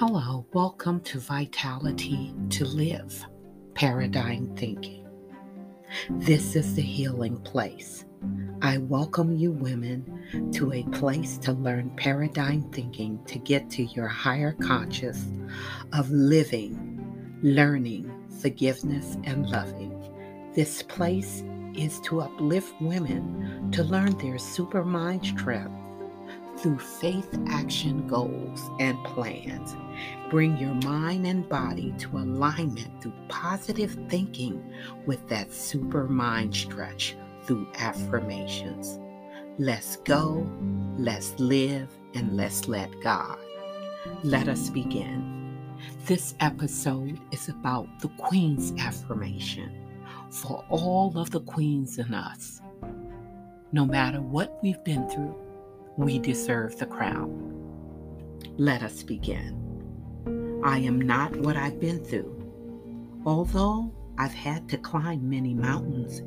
Hello, welcome to Vitality to Live Paradigm Thinking. This is the healing place. I welcome you, women, to a place to learn paradigm thinking to get to your higher conscious of living, learning, forgiveness, and loving. This place is to uplift women to learn their supermind strength through faith action goals and plans. Bring your mind and body to alignment through positive thinking with that super mind stretch through affirmations. Let's go, let's live, and let's let God. Let us begin. This episode is about the Queen's affirmation for all of the queens in us. No matter what we've been through, we deserve the crown. Let us begin. I am not what I've been through. Although I've had to climb many mountains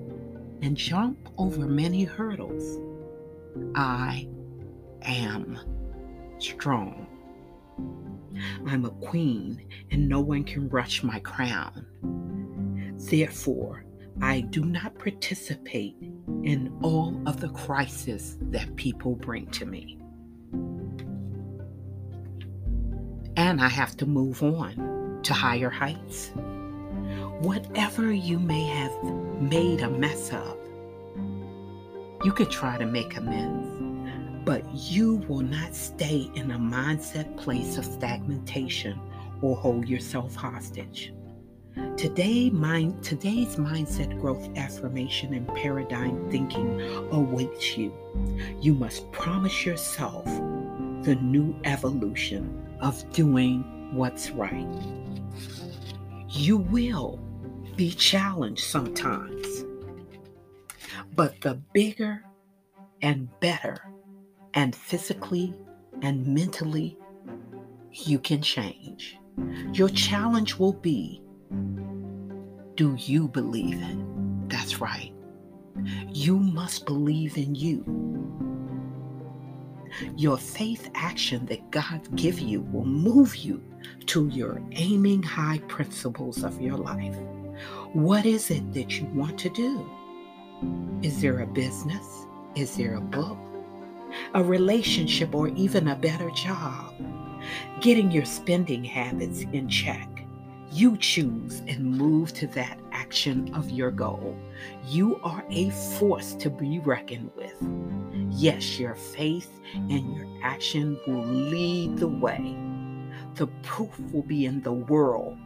and jump over many hurdles, I am strong. I'm a queen and no one can rush my crown. Therefore, I do not participate in all of the crisis that people bring to me. And I have to move on to higher heights. Whatever you may have made a mess of, you could try to make amends, but you will not stay in a mindset place of stagnation or hold yourself hostage. Today, mind, today's mindset growth affirmation and paradigm thinking awaits you. You must promise yourself the new evolution of doing what's right. You will be challenged sometimes, but the bigger and better, and physically and mentally, you can change. Your challenge will be do you believe in? That's right. You must believe in you. Your faith action that God give you will move you to your aiming high principles of your life. What is it that you want to do? Is there a business? Is there a book? A relationship or even a better job? Getting your spending habits in check you choose and move to that action of your goal. You are a force to be reckoned with. Yes, your faith and your action will lead the way. The proof will be in the world.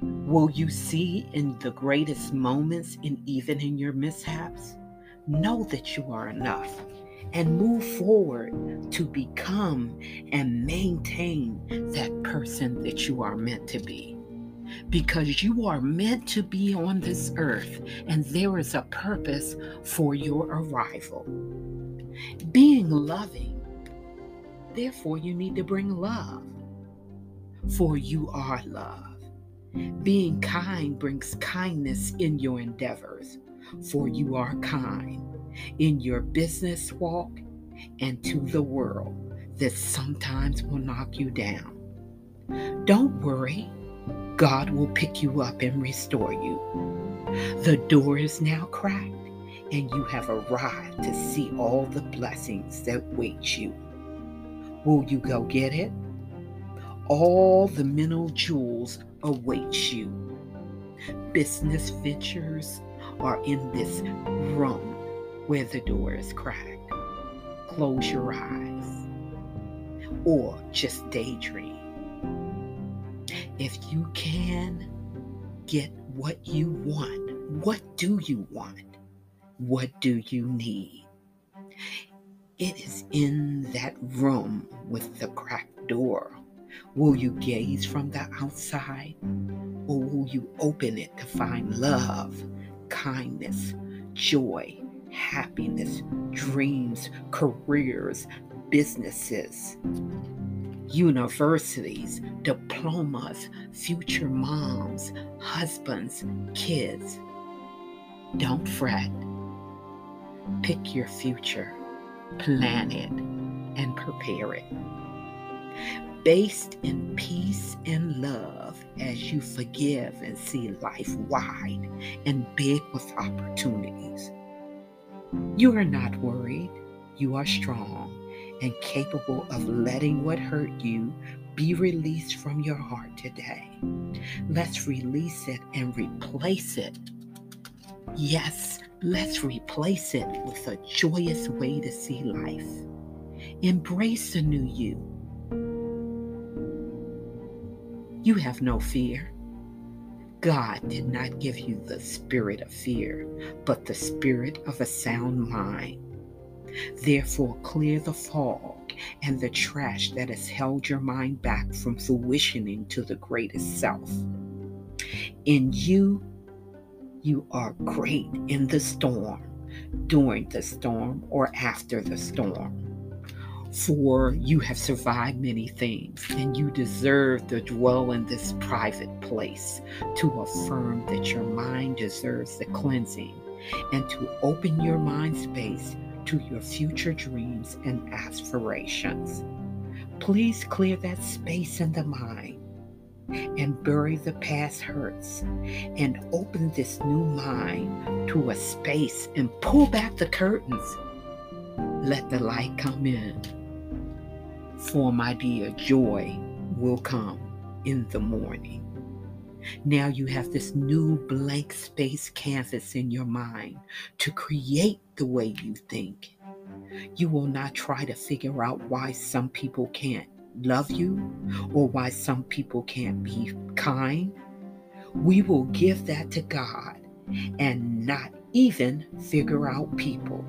Will you see in the greatest moments and even in your mishaps? Know that you are enough and move forward to become and maintain that person that you are meant to be because you are meant to be on this earth and there is a purpose for your arrival. Being loving, therefore, you need to bring love, for you are love. Being kind brings kindness in your endeavors, for you are kind in your business walk and to the world that sometimes will knock you down. Don't worry God will pick you up and restore you. The door is now cracked, and you have arrived to see all the blessings that wait you. Will you go get it? All the mental jewels await you. Business ventures are in this room where the door is cracked. Close your eyes or just daydream if you can get what you want, what do you want? What do you need? It is in that room with the cracked door. Will you gaze from the outside or will you open it to find love, kindness, joy, happiness, dreams, careers, businesses? Universities, diplomas, future moms, husbands, kids. Don't fret. Pick your future, plan it, and prepare it. based in peace and love as you forgive and see life wide and big with opportunities. You are not worried, you are strong and capable of letting what hurt you be released from your heart today. Let's release it and replace it. Yes, let's replace it with a joyous way to see life. Embrace the new you. You have no fear. God did not give you the spirit of fear, but the spirit of a sound mind. Therefore, clear the fog and the trash that has held your mind back from fruitioning to the greatest self. In you, you are great in the storm, during the storm, or after the storm. For you have survived many things, and you deserve to dwell in this private place to affirm that your mind deserves the cleansing and to open your mind space to your future dreams and aspirations. Please clear that space in the mind and bury the past hurts and open this new mind to a space and pull back the curtains. Let the light come in. For my dear, joy will come in the morning. Now you have this new blank space canvas in your mind to create the way you think. You will not try to figure out why some people can't love you or why some people can't be kind. We will give that to God and not even figure out people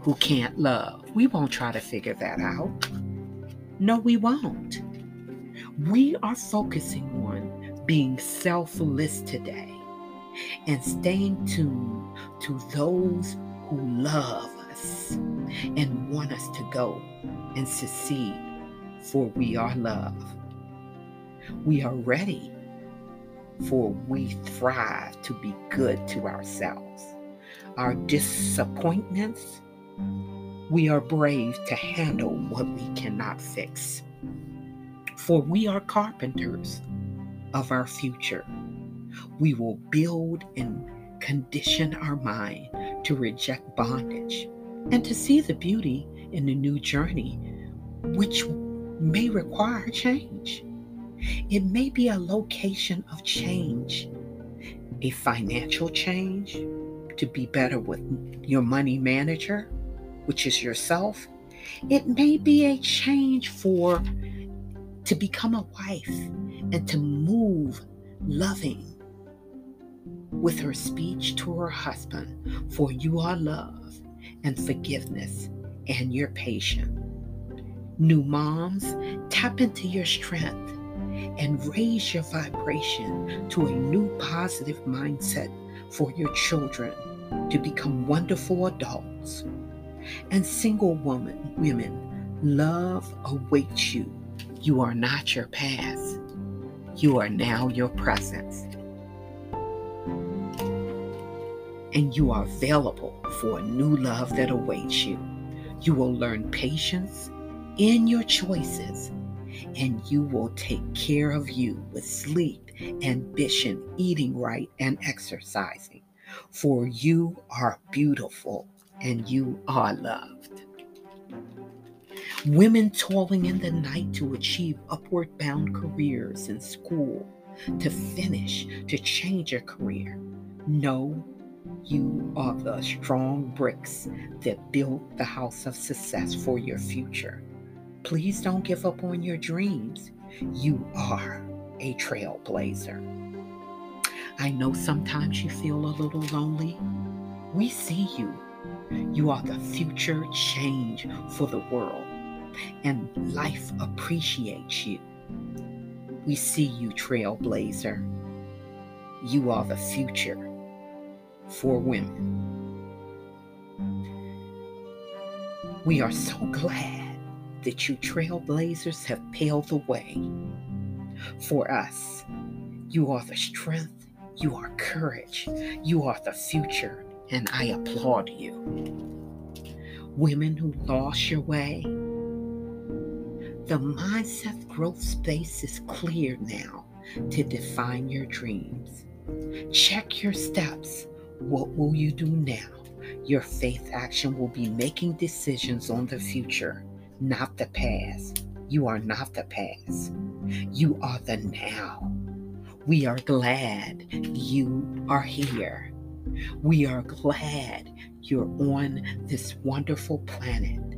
who can't love. We won't try to figure that out. No, we won't. We are focusing being selfless today and staying tuned to those who love us and want us to go and succeed, for we are love. We are ready, for we thrive to be good to ourselves. Our disappointments, we are brave to handle what we cannot fix. For we are carpenters of our future. We will build and condition our mind to reject bondage and to see the beauty in the new journey, which may require change. It may be a location of change, a financial change to be better with your money manager, which is yourself. It may be a change for to become a wife and to move loving with her speech to her husband, for you are love and forgiveness and you're patient. New moms, tap into your strength and raise your vibration to a new positive mindset for your children to become wonderful adults. And single woman, women, love awaits you. You are not your past. You are now your presence. And you are available for a new love that awaits you. You will learn patience in your choices, and you will take care of you with sleep, ambition, eating right, and exercising. For you are beautiful and you are loved. Women toiling in the night to achieve upward bound careers in school, to finish, to change a career. No, you are the strong bricks that build the house of success for your future. Please don't give up on your dreams. You are a trailblazer. I know sometimes you feel a little lonely. We see you. You are the future change for the world and life appreciates you. We see you, trailblazer. You are the future for women. We are so glad that you trailblazers have paved the way for us. You are the strength, you are courage, you are the future, and I applaud you. Women who lost your way, The mindset growth space is clear now to define your dreams. Check your steps. What will you do now? Your faith action will be making decisions on the future, not the past. You are not the past. You are the now. We are glad you are here. We are glad you're on this wonderful planet.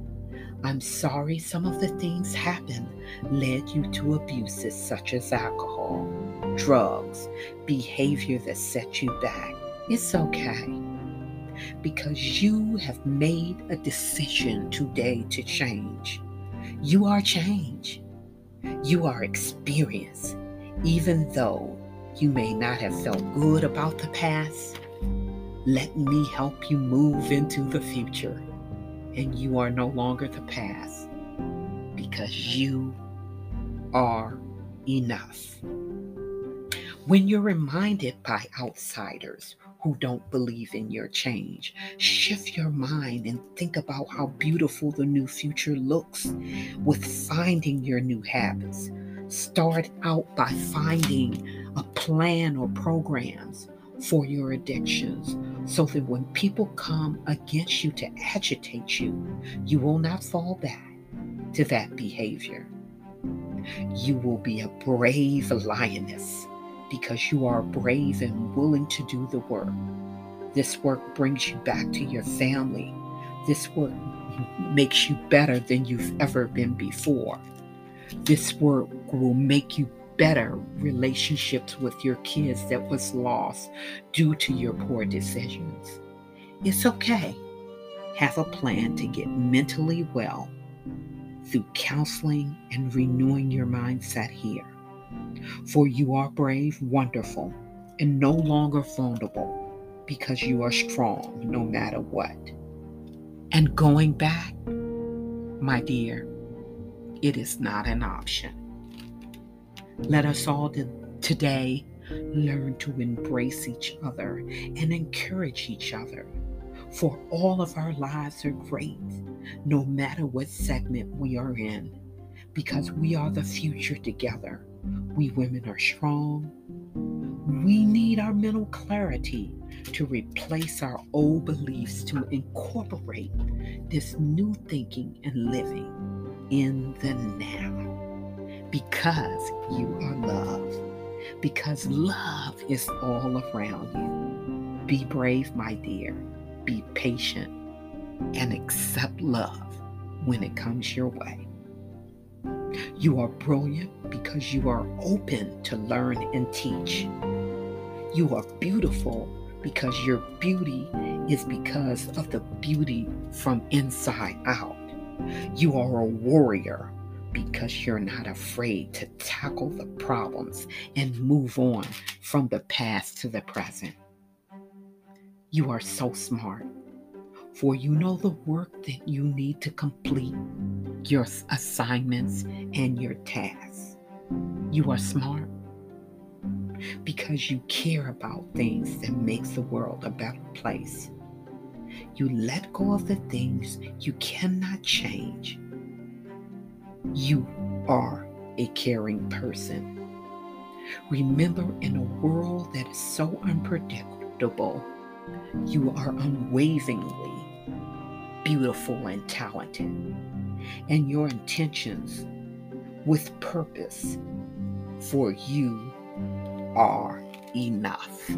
I'm sorry some of the things happened led you to abuses such as alcohol, drugs, behavior that set you back. It's okay because you have made a decision today to change. You are change. You are experience, even though you may not have felt good about the past. Let me help you move into the future and you are no longer the past because you are enough. When you're reminded by outsiders who don't believe in your change, shift your mind and think about how beautiful the new future looks with finding your new habits. Start out by finding a plan or programs for your addictions so that when people come against you to agitate you, you will not fall back to that behavior. You will be a brave lioness because you are brave and willing to do the work. This work brings you back to your family. This work makes you better than you've ever been before. This work will make you better relationships with your kids that was lost due to your poor decisions. It's okay. Have a plan to get mentally well through counseling and renewing your mindset here. For you are brave, wonderful, and no longer vulnerable because you are strong no matter what. And going back, my dear, it is not an option. Let us all today learn to embrace each other and encourage each other. For all of our lives are great, no matter what segment we are in, because we are the future together. We women are strong. We need our mental clarity to replace our old beliefs to incorporate this new thinking and living in the now because you are love. Because love is all around you. Be brave, my dear. Be patient and accept love when it comes your way. You are brilliant because you are open to learn and teach. You are beautiful because your beauty is because of the beauty from inside out. You are a warrior because you're not afraid to tackle the problems and move on from the past to the present. You are so smart, for you know the work that you need to complete your assignments and your tasks. You are smart because you care about things that makes the world a better place. You let go of the things you cannot change you are a caring person. Remember, in a world that is so unpredictable, you are unwaveringly beautiful and talented, and your intentions with purpose, for you are enough.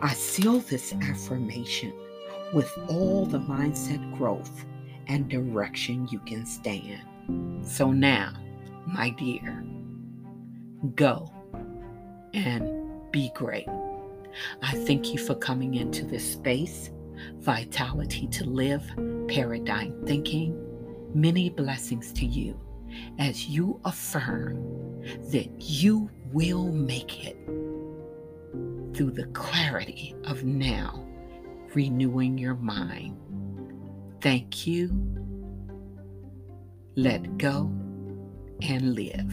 I seal this affirmation with all the mindset growth and direction you can stand. So now, my dear, go and be great. I thank you for coming into this space, Vitality to Live, Paradigm Thinking. Many blessings to you as you affirm that you will make it through the clarity of now, renewing your mind. Thank you let go, and live.